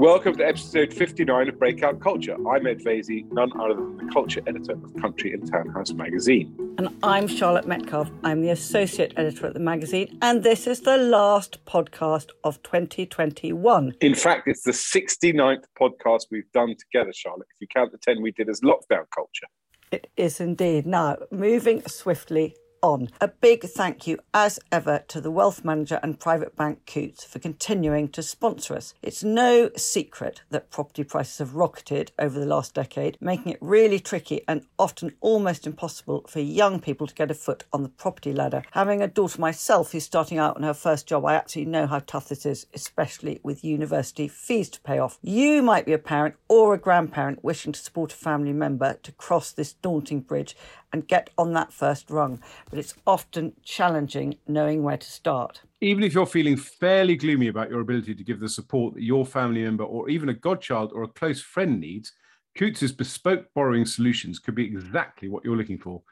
Welcome to episode 59 of Breakout Culture. I'm Ed Vaizey, none other than the culture editor of Country and Townhouse magazine. And I'm Charlotte Metcalfe. I'm the associate editor at the magazine, and this is the last podcast of 2021. In fact, it's the 69th podcast we've done together, Charlotte, if you count the 10 we did as lockdown culture. It is indeed. Now, moving swiftly on. A big thank you, as ever, to the wealth manager and private bank Coutts for continuing to sponsor us. It's no secret that property prices have rocketed over the last decade, making it really tricky and often almost impossible for young people to get a foot on the property ladder. Having a daughter myself who's starting out on her first job, I absolutely know how tough this is, especially with university fees to pay off. You might be a parent or a grandparent wishing to support a family member to cross this daunting bridge and get on that first rung, but it's often challenging knowing where to start. Even if you're feeling fairly gloomy about your ability to give the support that your family member or even a godchild or a close friend needs, Coutts' bespoke borrowing solutions could be exactly what you're looking for.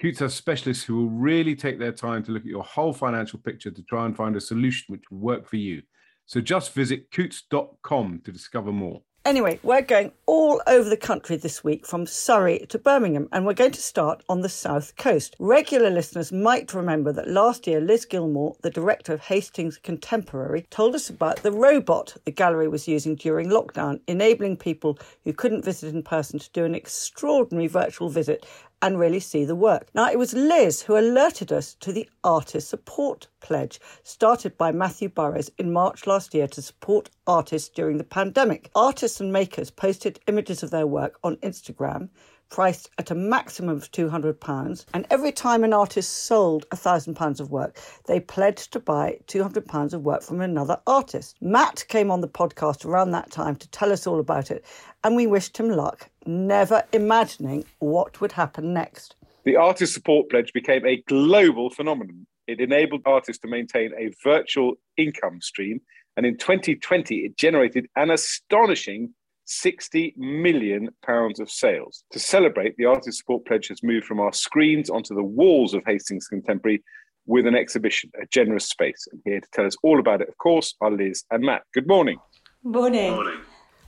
Coutts has specialists who will really take their time to look at your whole financial picture to try and find a solution which will work for you. So just visit coutts.com to discover more. Anyway, we're going all over the country this week from Surrey to Birmingham, and we're going to start on the south coast. Regular listeners might remember that last year, Liz Gilmore, the director of Hastings Contemporary, told us about the robot the gallery was using during lockdown, enabling people who couldn't visit in person to do an extraordinary virtual visit and really see the work. Now, it was Liz who alerted us to the Artist Support Pledge, started by Matthew Burrows in March last year to support artists during the pandemic. Artists and makers posted images of their work on Instagram priced at a maximum of £200. And every time an artist sold £1,000 of work, they pledged to buy £200 of work from another artist. Matt came on the podcast around that time to tell us all about it, and we wished him luck, never imagining what would happen next. The Artist Support Pledge became a global phenomenon. It enabled artists to maintain a virtual income stream, and in 2020, it generated an astonishing 60 million pounds of sales. To celebrate, the Artist Support Pledge has moved from our screens onto the walls of Hastings Contemporary with an exhibition, a generous space. And here to tell us all about it, of course, are Liz and Matt. Good morning. Morning. morning.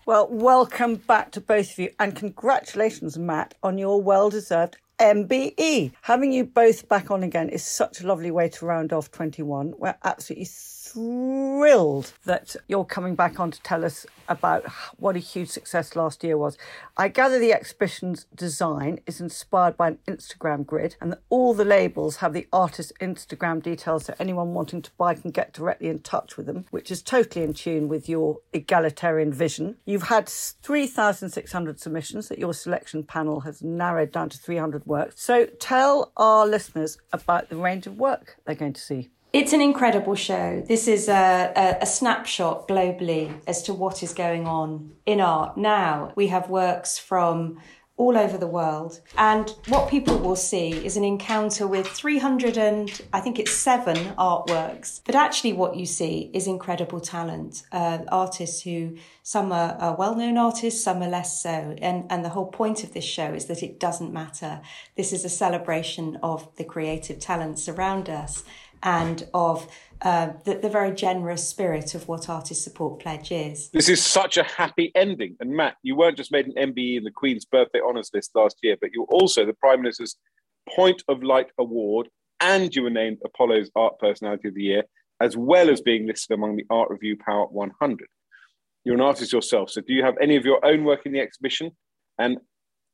Well, welcome back to both of you, and congratulations, Matt, on your well deserved MBE. Having you both back on again is such a lovely way to round off 21. We're absolutely thrilled that you're coming back on to tell us about what a huge success last year was. I gather the exhibition's design is inspired by an Instagram grid and all the labels have the artist's Instagram details so anyone wanting to buy can get directly in touch with them, which is totally in tune with your egalitarian vision. You've had 3,600 submissions that your selection panel has narrowed down to 300 works. So tell our listeners about the range of work they're going to see. It's an incredible show. This is a, a, a, snapshot globally as to what is going on in art now. We have works from all over the world. And what people will see is an encounter with 300 and I think it's seven artworks. But actually, what you see is incredible talent. Uh, artists who, some are, are well known artists, some are less so. And, and the whole point of this show is that it doesn't matter. This is a celebration of the creative talents around us and of uh, the, the, very generous spirit of what Artist Support Pledge is. This is such a happy ending. And Matt, you weren't just made an MBE in the Queen's Birthday Honours List last year, but you were also the Prime Minister's Point of Light Award, and you were named Apollo's Art Personality of the Year, as well as being listed among the Art Review Power 100. You're an artist yourself, so do you have any of your own work in the exhibition? And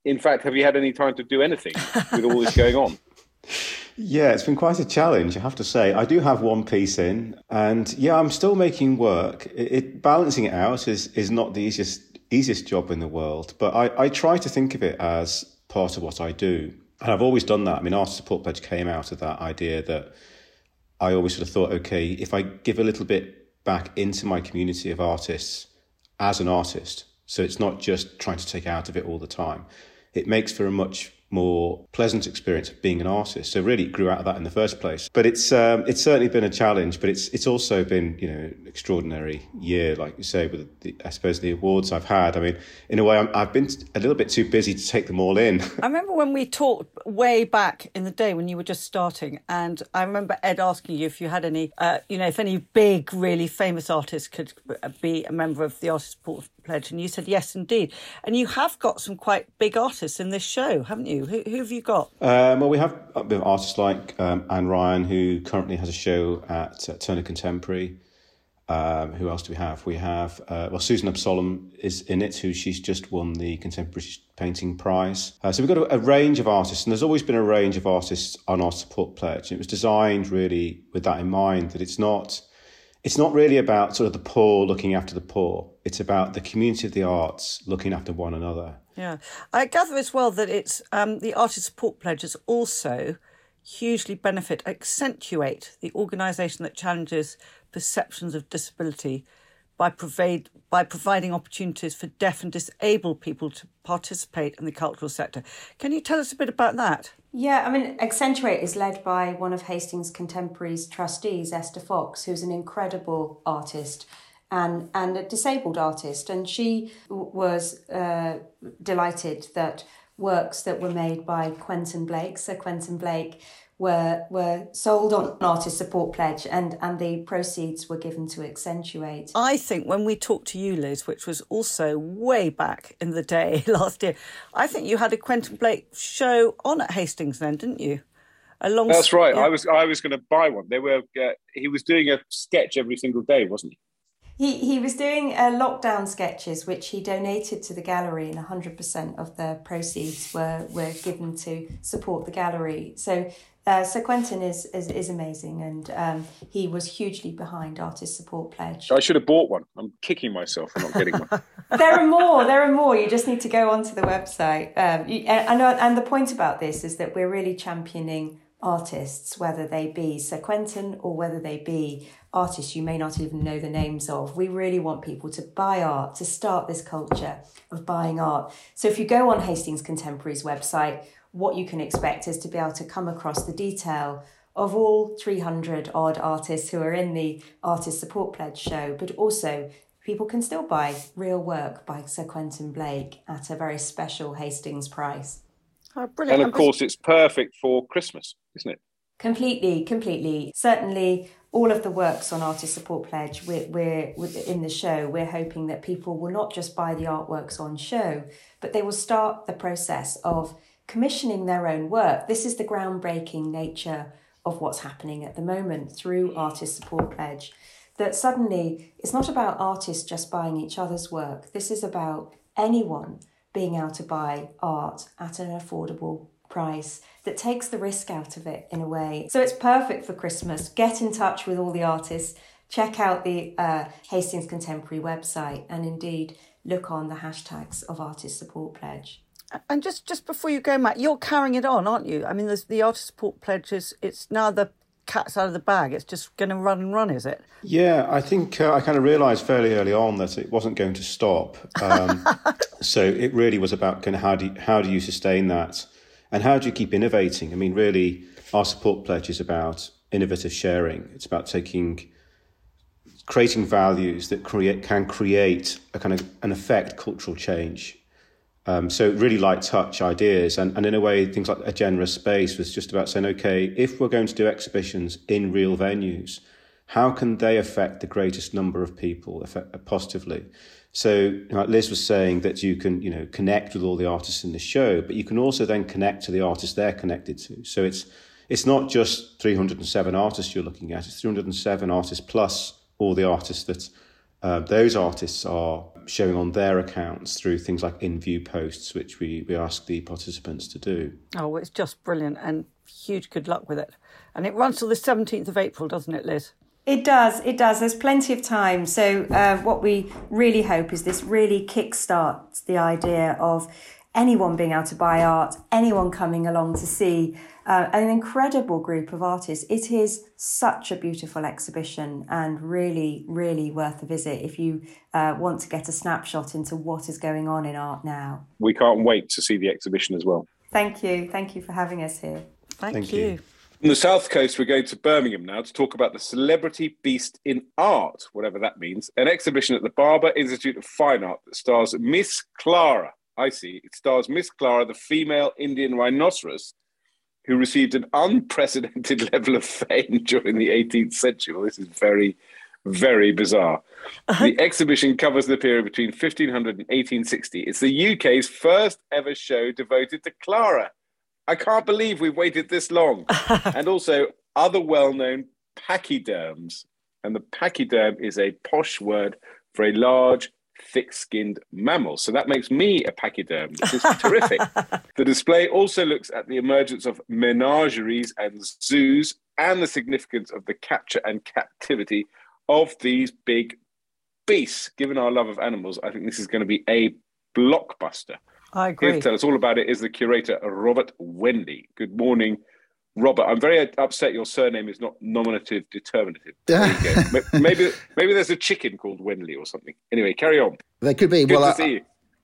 in fact, have you had any time to do anything with all this going on? Yeah, it's been quite a challenge, I have to say. I do have one piece in, and yeah, I'm still making work. It, it balancing it out is is not the easiest easiest job in the world, but I, I try to think of it as part of what I do, and I've always done that. I mean, Artist Support Pledge came out of that idea that I always sort of thought, okay, if I give a little bit back into my community of artists as an artist, so it's not just trying to take out of it all the time, it makes for a much more pleasant experience of being an artist. So really, it grew out of that in the first place. But it's um, it's certainly been a challenge. But it's it's also been you know an extraordinary year, like you say, with the, I suppose the awards I've had. I mean, in a way, i have been a little bit too busy to take them all in. I remember when we talked way back in the day when you were just starting, and I remember Ed asking you if you had any, uh, you know, if any big, really famous artists could be a member of the Artist Support Pledge, and you said yes, indeed. And you have got some quite big artists in this show, haven't you? Who, who have you got? Um, well, we have artists like um, Anne Ryan, who currently has a show at uh, Turner Contemporary. Um, who else do we have? We have uh, well, Susan Absalom is in it, who she's just won the Contemporary Painting Prize. Uh, so we've got a, a, range of artists, and there's always been a range of artists on our support pledge. It was designed really with that in mind that it's not it's not really about sort of the poor looking after the poor. It's about the community of the arts looking after one another. Yeah, I gather as well that it's um, the artist support pledges also hugely benefit, accentuate the organisation that challenges perceptions of disability by provide by providing opportunities for deaf and disabled people to participate in the cultural sector. Can you tell us a bit about that? Yeah, I mean, Accentuate is led by one of Hastings Contemporaries trustees, Esther Fox, who's an incredible artist and and a disabled artist, and she was uh, delighted that works that were made by Quentin Blake, Sir Quentin Blake, were were sold on an artist support pledge and and the proceeds were given to accentuate. I think when we talked to you liz which was also way back in the day last year i think you had a quentin blake show on at hastings then didn't you? Along that's right. yeah. i was i was going to buy one. They were uh, he was doing a sketch every single day wasn't he? He, he was doing uh, lockdown sketches, which he donated to the gallery, and 100% of the proceeds were, were given to support the gallery. So uh, so Quentin is, is, is amazing, and um, he was hugely behind Artist Support Pledge. I should have bought one. I'm kicking myself for not getting one. there are more. There are more. You just need to go onto the website. Um, you, and, and the point about this is that we're really championing artists, whether they be Sir Quentin or whether they be artists you may not even know the names of. We really want people to buy art, to start this culture of buying art. So if you go on Hastings Contemporary's website, what you can expect is to be able to come across the detail of all 300 odd artists who are in the Artist Support Pledge show, but also people can still buy real work by Sir Quentin Blake at a very special Hastings price. Oh, brilliant. And of course, it's perfect for Christmas, isn't it? Completely, completely. Certainly, all of the works on Artist Support Pledge, we're, we're, in the show, we're hoping that people will not just buy the artworks on show, but they will start the process of commissioning their own work. This is the groundbreaking nature of what's happening at the moment through Artist Support Pledge. That suddenly it's not about artists just buying each other's work. This is about anyone being able to buy art at an affordable price that takes the risk out of it in a way. So it's perfect for Christmas. Get in touch with all the artists, check out the uh, Hastings Contemporary website, and indeed look on the hashtags of Artist Support Pledge. And just, just before you go, Matt, you're carrying it on, aren't you? I mean, there's the artist support pledge is it's now the cat's out of the bag. It's just going to run and run, is it? Yeah, I think uh, I kind of realised fairly early on that it wasn't going to stop. Um, so it really was about kind of how do you, how do you sustain that, and how do you keep innovating? I mean, really, our support pledge is about innovative sharing. It's about taking creating values that create can create a kind of an effect cultural change um, so really light touch ideas, and, and in a way, things like a generous space was just about saying, okay, if we're going to do exhibitions in real venues, how can they affect the greatest number of people effect, positively? So, you know, Liz was saying that you can, you know, connect with all the artists in the show, but you can also then connect to the artists they're connected to. So it's it's not just 307 artists you're looking at; it's 307 artists plus all the artists that uh, those artists are showing on their accounts through things like in view posts, which we, we ask the participants to do. Oh, it's just brilliant and huge good luck with it. And it runs till the 17th of April, doesn't it, Liz? It does, it does. There's plenty of time. So, uh, what we really hope is this really kickstarts the idea of anyone being able to buy art, anyone coming along to see uh, an incredible group of artists. It is such a beautiful exhibition and really, really worth a visit if you uh, want to get a snapshot into what is going on in art now. We can't wait to see the exhibition as well. Thank you. Thank you for having us here. Thank, Thank you. you. From the South Coast, we're going to Birmingham now to talk about the Celebrity Beast in Art, whatever that means, an exhibition at the Barber Institute of Fine Art that stars Miss Clara. I see. It stars Miss Clara, the female Indian rhinoceros, who received an unprecedented level of fame during the 18th century. Well, this is very, very bizarre. Uh-huh. The exhibition covers the period between 1500 and 1860. It's the UK's first ever show devoted to Clara. I can't believe we've waited this long. and also other well known pachyderms. And the pachyderm is a posh word for a large, thick skinned mammals. So that makes me a pachyderm. which is terrific. the display also looks at the emergence of menageries and zoos and the significance of the capture and captivity of these big beasts. Given our love of animals, I think this is going to be a blockbuster. I Here agree. to tell us all about it is the curator, Robert Wenley. Good morning, Robert. I'm very upset your surname is not nominative determinative. There you go. Maybe, maybe there's a chicken called Wendy or something. Anyway, carry on. There could be. Good well, to I- see you.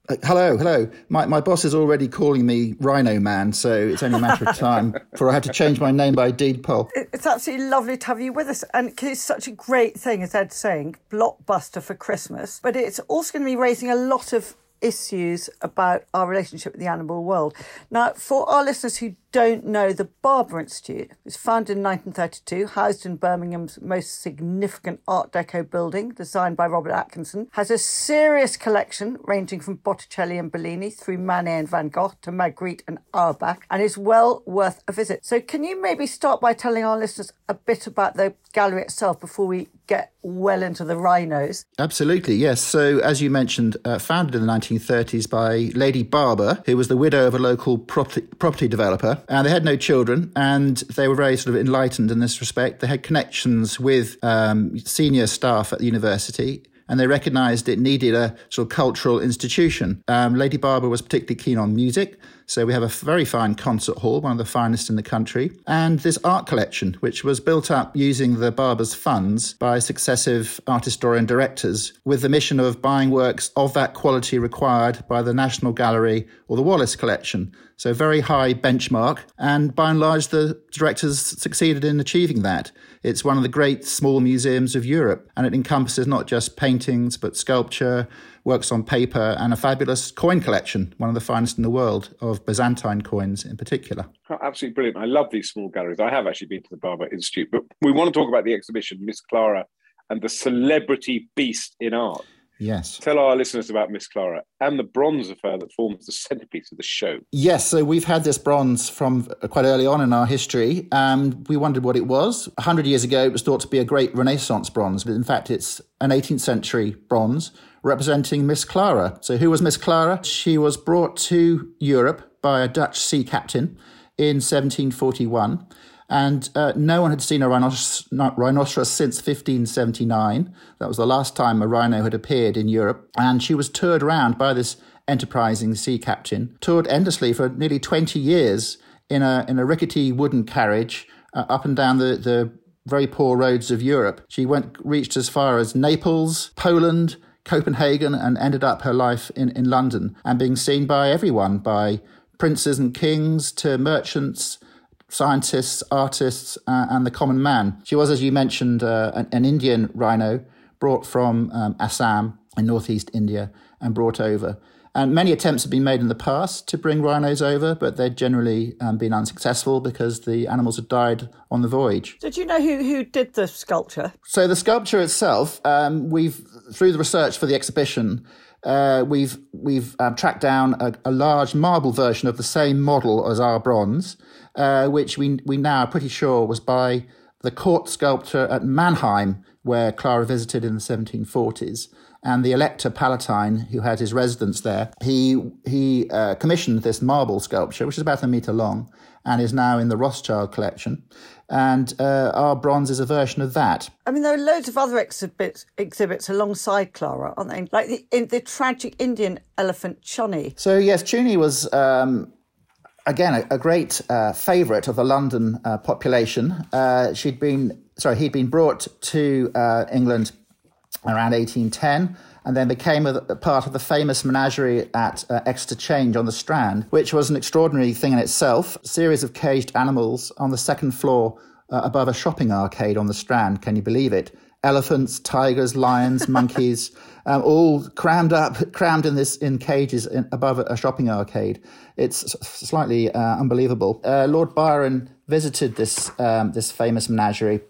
uh, hello, hello. My my boss is already calling me Rhino Man, so it's only a matter of time before I have to change my name by deed poll. It's absolutely lovely to have you with us. And it's such a great thing, as Ed's saying, blockbuster for Christmas. But it's also going to be raising a lot of issues about our relationship with the animal world. Now, for our listeners who don't know, the Barber Institute was founded in 1932, housed in Birmingham's most significant Art Deco building, designed by Robert Atkinson, has a serious collection ranging from Botticelli and Bellini through Manet and Van Gogh to Magritte and Auerbach, and is well worth a visit. So, can you maybe start by telling our listeners a bit about the gallery itself before we get well into the rhinos? Absolutely, yes. So, as you mentioned, uh, founded in the 1930s by Lady Barber, who was the widow of a local property, property developer. And they had no children, and they were very sort of enlightened in this respect. They had connections with um, senior staff at the university. And they recognised it needed a sort of cultural institution. Um, Lady Barber was particularly keen on music, so we have a very fine concert hall, one of the finest in the country, and this art collection, which was built up using the Barber's funds by successive art historian directors with the mission of buying works of that quality required by the National Gallery or the Wallace Collection. So, very high benchmark, and by and large, the directors succeeded in achieving that. It's one of the great small museums of Europe, and it encompasses not just paintings, but sculpture, works on paper, and a fabulous coin collection, one of the finest in the world, of Byzantine coins in particular. Oh, absolutely brilliant. I love these small galleries. I have actually been to the Barber Institute, but we want to talk about the exhibition, Miss Clara and the celebrity beast in art. Yes. Tell our listeners about Miss Clara and the bronze affair that forms the centerpiece of the show. Yes, so we've had this bronze from uh, quite early on in our history, and we wondered what it was. A hundred years ago, it was thought to be a great Renaissance bronze, but in fact, it's an 18th century bronze representing Miss Clara. So, who was Miss Clara? She was brought to Europe by a Dutch sea captain in 1741. And uh, no one had seen a rhinoceros, rhinoceros since 1579. That was the last time a rhino had appeared in Europe. And she was toured around by this enterprising sea captain, toured endlessly for nearly 20 years in a, in a rickety wooden carriage uh, up and down the, the very poor roads of Europe. She went reached as far as Naples, Poland, Copenhagen, and ended up her life in, in London and being seen by everyone, by princes and kings to merchants, scientists, artists, uh, and the common man. She was, as you mentioned, uh, an, an, Indian rhino brought from um, Assam in northeast India and brought over. And many attempts have been made in the past to bring rhinos over, but they've generally um, been unsuccessful because the animals had died on the voyage. Did you know who, who did the sculpture? So the sculpture itself, um, we've through the research for the exhibition, uh, we've we've uh, tracked down a, a, large marble version of the same model as our bronze, uh, which we we now are pretty sure was by the court sculptor at Mannheim, where Clara visited in the 1740s. And the Elector Palatine, who had his residence there, he he uh, commissioned this marble sculpture, which is about a meter long, and is now in the Rothschild collection. And uh, our bronze is a version of that. I mean, there are loads of other exhibits exhibits alongside Clara, aren't they? Like the in, the tragic Indian elephant Chunee. So yes, Chunee was um, again a, a great uh, favourite of the London uh, population. Uh, she'd been sorry, he'd been brought to uh, England around 1810 and then became a, a part of the famous menagerie at uh, Exeter Change on the Strand, which was an extraordinary thing in itself. A series of caged animals on the second floor uh, above a shopping arcade on the Strand. Can you believe it? Elephants, tigers, lions, monkeys, um, all crammed up, crammed in this in cages in, above a shopping arcade. It's slightly uh, unbelievable. Uh, Lord Byron visited this um, this famous menagerie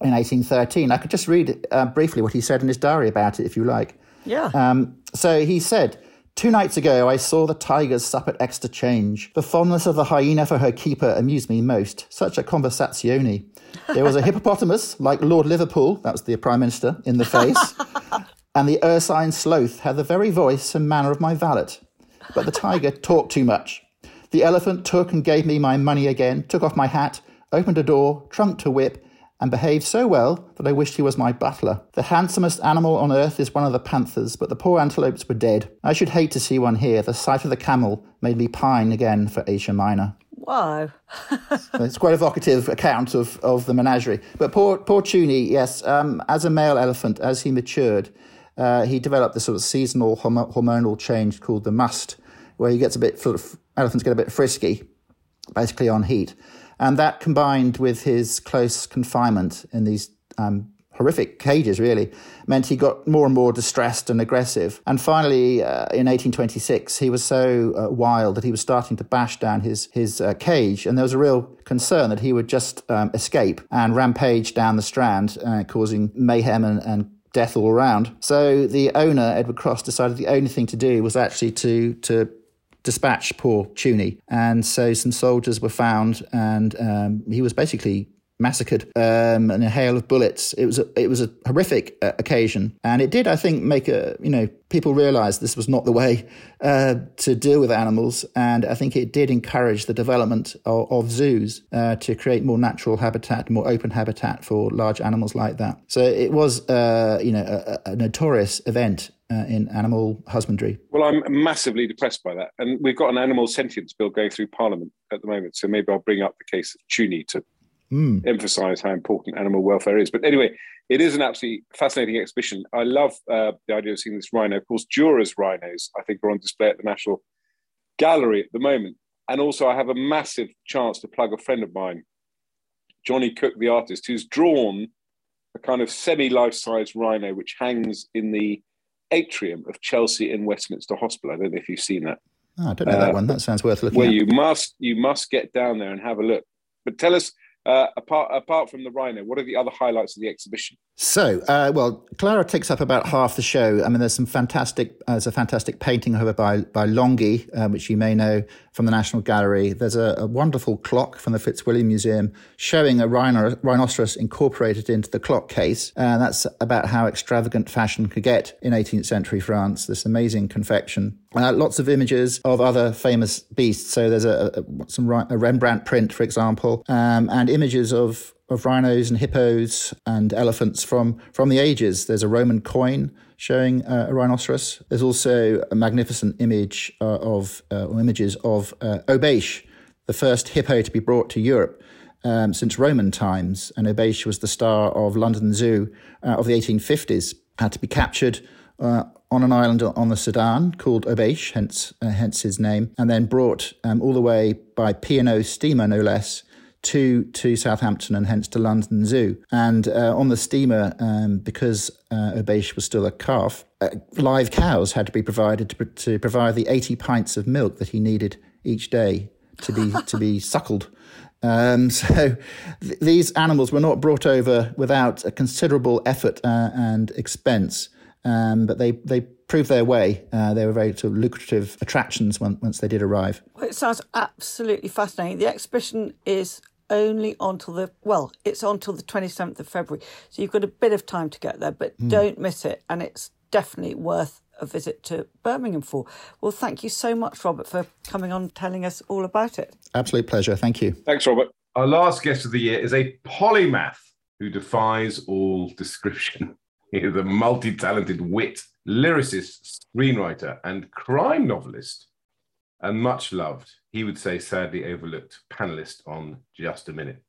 in 1813. I could just read uh, briefly what he said in his diary about it, if you like. Yeah. Um, so he said, Two nights ago, I saw the tigers sup at Exeter Change. The fondness of the hyena for her keeper amused me most. Such a conversazione. There was a hippopotamus, like Lord Liverpool, that was the Prime Minister, in the face. and the ursine sloth had the very voice and manner of my valet. But the tiger talked too much. The elephant took and gave me my money again, took off my hat, opened a door, trunked a whip, and behaved so well that I wished he was my butler. The handsomest animal on earth is one of the panthers, but the poor antelopes were dead. I should hate to see one here. The sight of the camel made me pine again for Asia Minor. Wow. it's quite a evocative account of, of the menagerie. But poor, poor Chunee, yes, um, as a male elephant, as he matured, uh, he developed this sort of seasonal hormonal change called the musth, where he gets a bit, elephants get a bit frisky, basically on heat. And that combined with his close confinement in these um, horrific cages, really, meant he got more and more distressed and aggressive. And finally, uh, in 1826, he was so uh, wild that he was starting to bash down his, his uh, cage. And there was a real concern that he would just um, escape and rampage down the strand, uh, causing mayhem and, and death all around. So the owner, Edward Cross, decided the only thing to do was actually to to dispatch poor Chunee. And so some soldiers were found, and um, he was basically massacred um, in a hail of bullets. It was a, it was a horrific uh, occasion, and it did, I think, make a you know people realise this was not the way uh, to deal with animals, and I think it did encourage the development of, of zoos uh, to create more natural habitat, more open habitat for large animals like that. So it was uh, you know a, a notorious event uh, in animal husbandry? Well, I'm massively depressed by that. And we've got an animal sentience bill going through Parliament at the moment. So maybe I'll bring up the case of Chunee to mm. emphasize how important animal welfare is. But anyway, it is an absolutely fascinating exhibition. I love uh, the idea of seeing this rhino. Of course, Dürer's rhinos, I think, are on display at the National Gallery at the moment. And also, I have a massive chance to plug a friend of mine, Johnny Cook, the artist, who's drawn a kind of semi life size rhino which hangs in the atrium of Chelsea in Westminster Hospital. I don't know if you've seen that. Oh, I don't know uh, that one. That sounds worth looking well, at. you must you must get down there and have a look. But tell us uh, apart apart from the rhino, what are the other highlights of the exhibition? So, uh, well, Clara takes up about half the show. I mean, there's some fantastic. Uh, there's a fantastic painting of her by by Longhi, uh, which you may know from the National Gallery. There's a, a wonderful clock from the Fitzwilliam Museum showing a rhino, rhinoceros incorporated into the clock case, and that's about how extravagant fashion could get in 18th century France. This amazing confection. Uh, lots of images of other famous beasts. So there's a, a some a Rembrandt print, for example, um, and images of of rhinos and hippos and elephants from from the ages. There's a Roman coin showing uh, a rhinoceros. There's also a magnificent image uh, of uh, or images of uh, Obaysch, the first hippo to be brought to Europe. Um, since Roman times, and Obaysch was the star of London Zoo uh, of the 1850s. Had to be captured uh, on an island on the Sudan called Obaysch, hence, uh, hence his name, and then brought um, all the way by P&O steamer, no less, to to Southampton and hence to London Zoo. And uh, on the steamer, um, because uh, was still a calf, uh, live cows had to be provided to, to provide the 80 pints of milk that he needed each day to be to be suckled. Um, so th- these animals were not brought over without a considerable effort uh, and expense. Um, but they, they proved their way. Uh, they were very sort of lucrative attractions when, once they did arrive. Well, it sounds absolutely fascinating. The exhibition is only until the well, it's until the twenty seventh of February, so you've got a bit of time to get there, but mm. don't miss it, and it's definitely worth a visit to Birmingham for. Well, thank you so much, Robert, for coming on telling us all about it. Absolute pleasure. Thank you. Thanks, Robert. Our last guest of the year is a polymath who defies all description. He is a multi talented wit, lyricist, screenwriter, and crime novelist, and much loved, he would say sadly overlooked, panelist on Just a Minute.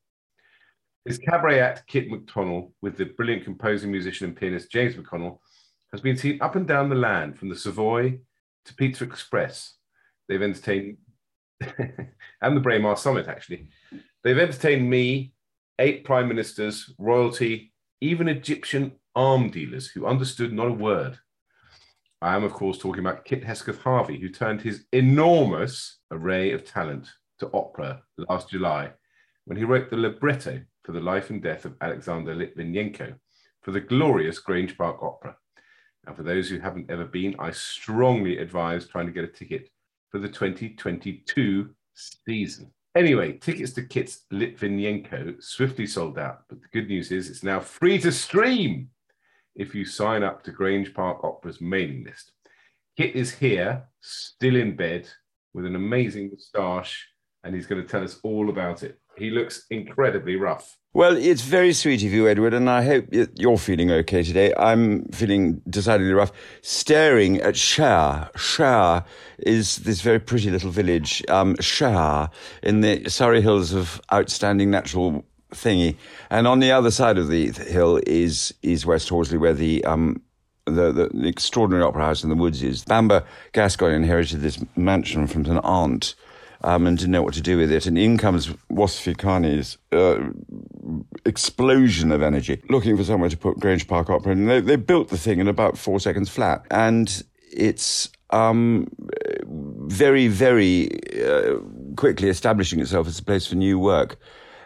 His cabaret act, Kit McConnell, with the brilliant composer, musician, and pianist James McConnell, has been seen up and down the land from the Savoy to Pizza Express. They've entertained, and the Braemar Summit, actually. They've entertained me, eight prime ministers, royalty, even Egyptian arm dealers who understood not a word. I am, of course, talking about Kit Hesketh Harvey, who turned his enormous array of talent to opera last July when he wrote the libretto for the life and death of Alexander Litvinenko for the glorious Grange Park Opera. And for those who haven't ever been, I strongly advise trying to get a ticket for the 2022 season. Anyway, tickets to Kit's Litvinenko swiftly sold out, but the good news is it's now free to stream if you sign up to Grange Park Opera's mailing list. Kit is here, still in bed, with an amazing moustache, and he's going to tell us all about it. He looks incredibly rough. Well, it's very sweet of you, Edward, and I hope you're feeling okay today. I'm feeling decidedly rough. Staring at Shere. Shere is this very pretty little village, um, in the Surrey Hills of outstanding natural thingy. And on the other side of the hill is is West Horsley, where the um, the, the, the extraordinary opera house in the woods is. Bamber Gascoigne inherited this mansion from an aunt um, and didn't know what to do with it. And in comes Wasfi Kani's uh, explosion of energy, looking for somewhere to put Grange Park Opera. And they, they built the thing in about four seconds flat. And it's um, very, very uh, quickly establishing itself as a place for new work.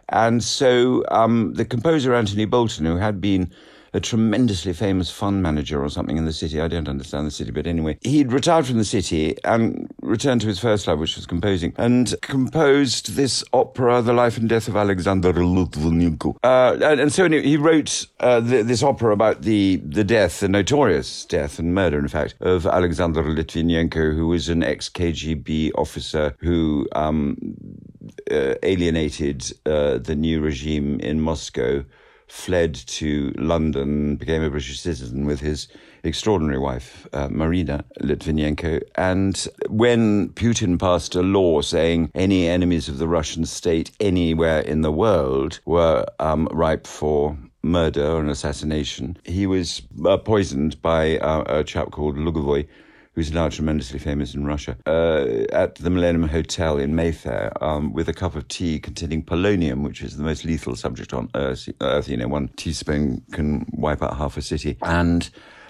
And so um, the composer Anthony Bolton, who had been a tremendously famous fund manager or something in the city. I don't understand the city, but anyway, he'd retired from the city and returned to his first love, which was composing, and composed this opera, The Life and Death of Alexander Litvinenko. Uh, and, and, so he wrote uh, the, this opera about the, the death, the notorious death and murder, in fact, of Alexander Litvinenko, who was an ex KGB officer who um, uh, alienated uh, the new regime in Moscow fled to London, became a British citizen with his extraordinary wife, uh, Marina Litvinenko. And when Putin passed a law saying any enemies of the Russian state anywhere in the world were um, ripe for murder or an assassination, he was uh, poisoned by uh, a chap called Lugovoy who's now tremendously famous in Russia, uh, at the Millennium Hotel in Mayfair um, with a cup of tea containing polonium, which is the most lethal subject on Earth. Earth you know, one teaspoon can wipe out half a city. And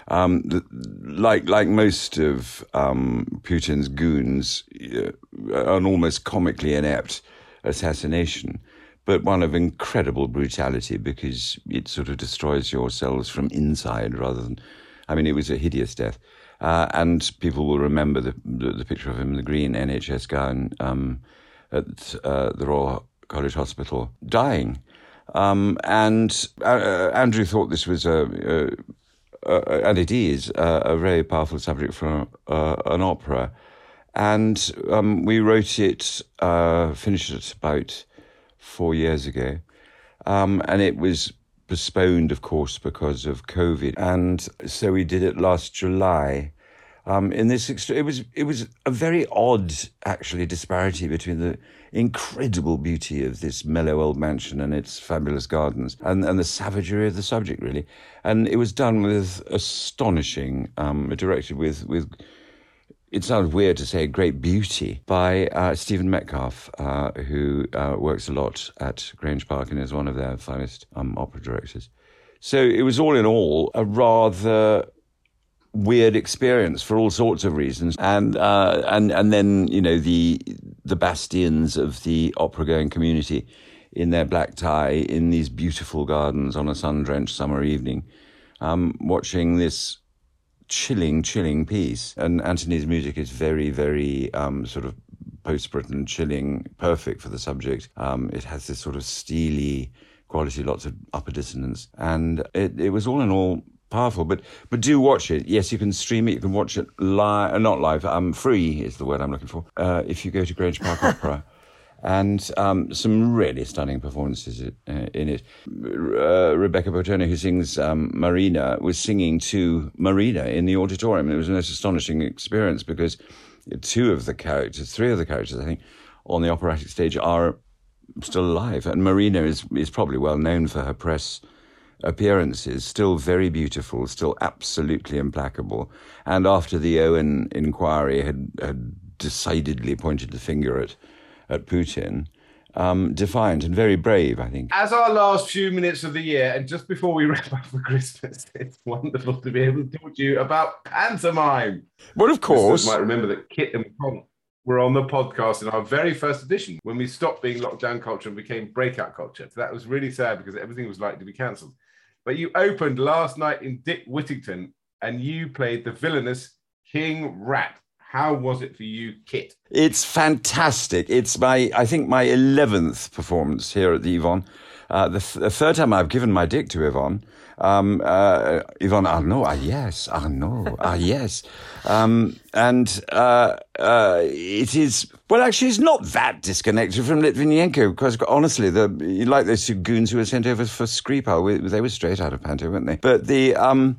um, the, like like most of um, Putin's goons, uh, an almost comically inept assassination, but one of incredible brutality because it sort of destroys your cells from inside rather than. I mean, it was a hideous death. Uh, and people will remember the, the, the, picture of him in the green NHS gown um, at uh, the Royal College Hospital, dying. Um, and uh, uh Andrew thought this was a, and it is a, very powerful subject for uh, an opera. And um, we wrote it, uh, finished it about four years ago. Um, and it was postponed, of course, because of COVID. And so we did it last July. Um, in this, it was it was a very odd, actually, disparity between the incredible beauty of this mellow old mansion and its fabulous gardens, and and the savagery of the subject, really. And it was done with astonishing, um, directed with with it sounds weird to say great beauty by uh, Stephen Medcalf, uh, who uh, works a lot at Grange Park and is one of their finest um, opera directors. So it was all in all a rather weird experience for all sorts of reasons, and uh, and and then you know the the bastions of the opera going community in their black tie in these beautiful gardens on a sun drenched summer evening, um, watching this chilling, chilling piece. And Anthony's music is very, very um, sort of post Britten chilling, perfect for the subject. Um, it has this sort of steely quality, lots of upper dissonance. And it, it was all in all powerful. But but do watch it. Yes, you can stream it. You can watch it live, not live. Um, free is the word I'm looking for. Uh, if you go to Grange Park Opera and um, some really stunning performances uh, in it. Uh, Rebecca Bottone, who sings um, Marina, was singing to Marina in the auditorium. It was a most astonishing experience because two of the characters, three of the characters, I think, on the operatic stage are still alive. And Marina is, is probably well known for her press appearances, still very beautiful, still absolutely implacable. And after the Owen inquiry had, had decidedly pointed the finger at, at Putin, um, defiant and very brave, I think. As our last few minutes of the year, and just before we wrap up for Christmas, it's wonderful to be able to talk to you about pantomime. Well, of course. You might remember that Kit and Con were on the podcast in our very first edition when we stopped being lockdown culture and became breakout culture. So that was really sad because everything was likely to be cancelled. But you opened last night in Dick Whittington and you played the villainous King Rat. How was it for you, Kit? It's fantastic. It's my, I think, my 11th performance here at the Yvonne. Uh, the, th- the, third time I've given my dick to Yvonne. Um, uh, Yvonne Arnaud, ah, yes, Arnaud, ah, yes. Um, and uh, uh, it is, well, actually, it's not that disconnected from Litvinenko, because honestly, the, like those two goons who were sent over for Skripal, they were straight out of Panto, weren't they? But the, um,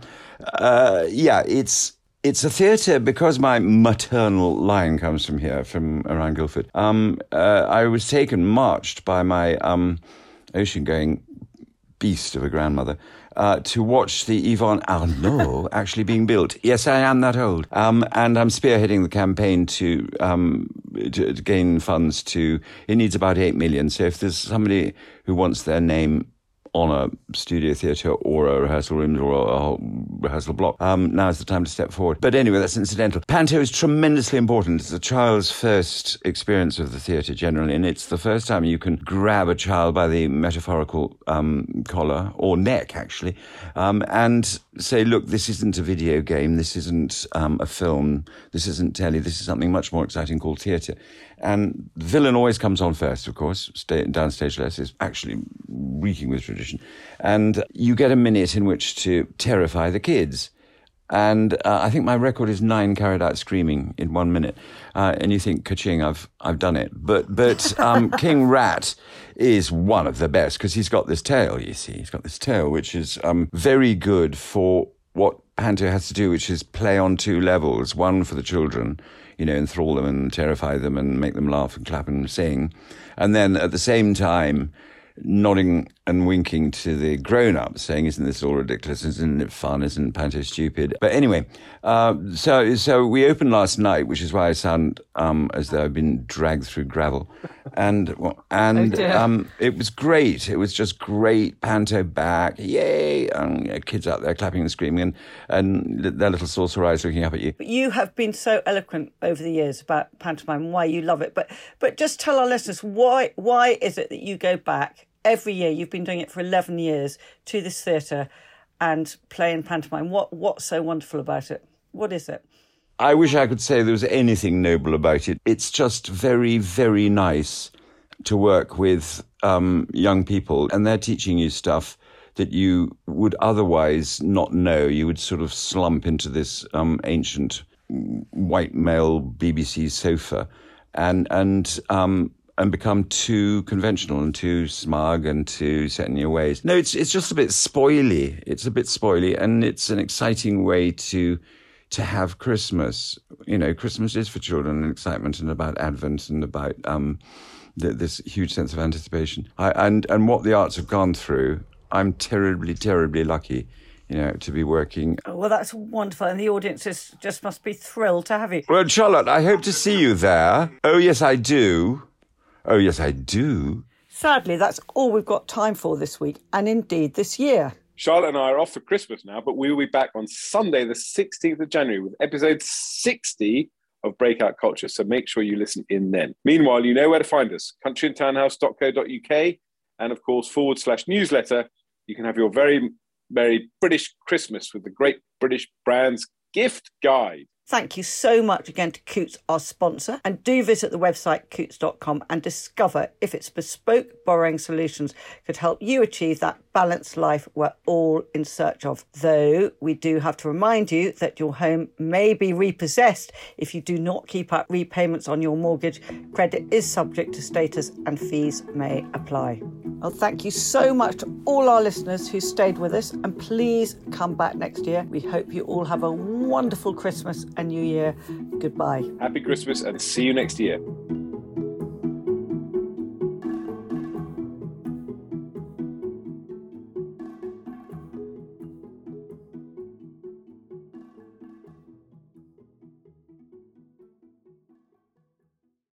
uh, yeah, it's, it's a theatre because my maternal line comes from here, from around Guildford. Um, uh, I was taken, marched by my um, ocean going beast of a grandmother. Uh, to watch the Yvonne Arnaud actually being built. Yes, I am that old. Um, and I'm spearheading the campaign to, um, to, to, gain funds to, it needs about 8 million. So if there's somebody who wants their name on a studio theatre or a rehearsal room or a whole rehearsal block, um, now is the time to step forward. But anyway, that's incidental. Panto is tremendously important. It's a child's first experience of the theatre generally, and it's the first time you can grab a child by the metaphorical um, collar or neck, actually, um, and say, look, this isn't a video game, this isn't um, a film, this isn't telly, this is something much more exciting called theatre. And the villain always comes on first, of course. Stay, downstage less is actually reeking with tradition. And you get a minute in which to terrify the kids. And uh, I think my record is nine carried out screaming in one minute. Uh, and you think, kaching, I've, I've done it. But, but um, King Rat is one of the best because he's got this tail, you see. He's got this tail, which is um, very good for what Panto has to do, which is play on two levels one for the children you know, enthrall them and terrify them and make them laugh and clap and sing. And then at the same time, nodding and winking to the grown-ups, saying, "Isn't this all ridiculous? Isn't it fun? Isn't Panto stupid?" But anyway, uh, so so we opened last night, which is why I sound um, as though I've been dragged through gravel, and and oh um, it was great. It was just great. Panto back, yay! And you know, kids out there clapping and screaming, and and their little saucer eyes looking up at you. You have been so eloquent over the years about pantomime, and why you love it. But but just tell our listeners why why is it that you go back every year. You've been doing it for 11 years to this theatre and playing pantomime. What What's so wonderful about it? What is it? I wish I could say there was anything noble about it. It's just very, very nice to work with um, young people, and they're teaching you stuff that you would otherwise not know. You would sort of slump into this um, ancient white male BBC sofa, and and um, and become too conventional and too smug and too set in your ways. No, it's it's just a bit spoily. It's a bit spoily, and it's an exciting way to to have Christmas. You know, Christmas is for children and excitement and about Advent and about um, the, this huge sense of anticipation. I, and and what the arts have gone through, I'm terribly, terribly lucky you know, to be working. Oh, well, that's wonderful. And the audience is, just must be thrilled to have you. Well, Charlotte, I hope to see you there. Oh, yes, I do. Oh, yes, I do. Sadly, that's all we've got time for this week, and indeed this year. Charlotte and I are off for Christmas now, but we will be back on Sunday, the 16th of January, with episode 60 of Breakout Culture. So make sure you listen in then. Meanwhile, you know where to find us countryandtownhouse.co.uk, and of course, forward slash newsletter. You can have your very, very British Christmas with the Great British Brands gift guide. Thank you so much again to Coutts, our sponsor. And do visit the website coutts.com and discover if its bespoke borrowing solutions could help you achieve that balanced life we're all in search of. Though we do have to remind you that your home may be repossessed if you do not keep up repayments on your mortgage. Credit is subject to status and fees may apply. Well, thank you so much to all our listeners who stayed with us and please come back next year. We hope you all have a wonderful Christmas and New Year. Goodbye. Happy Christmas and see you next year.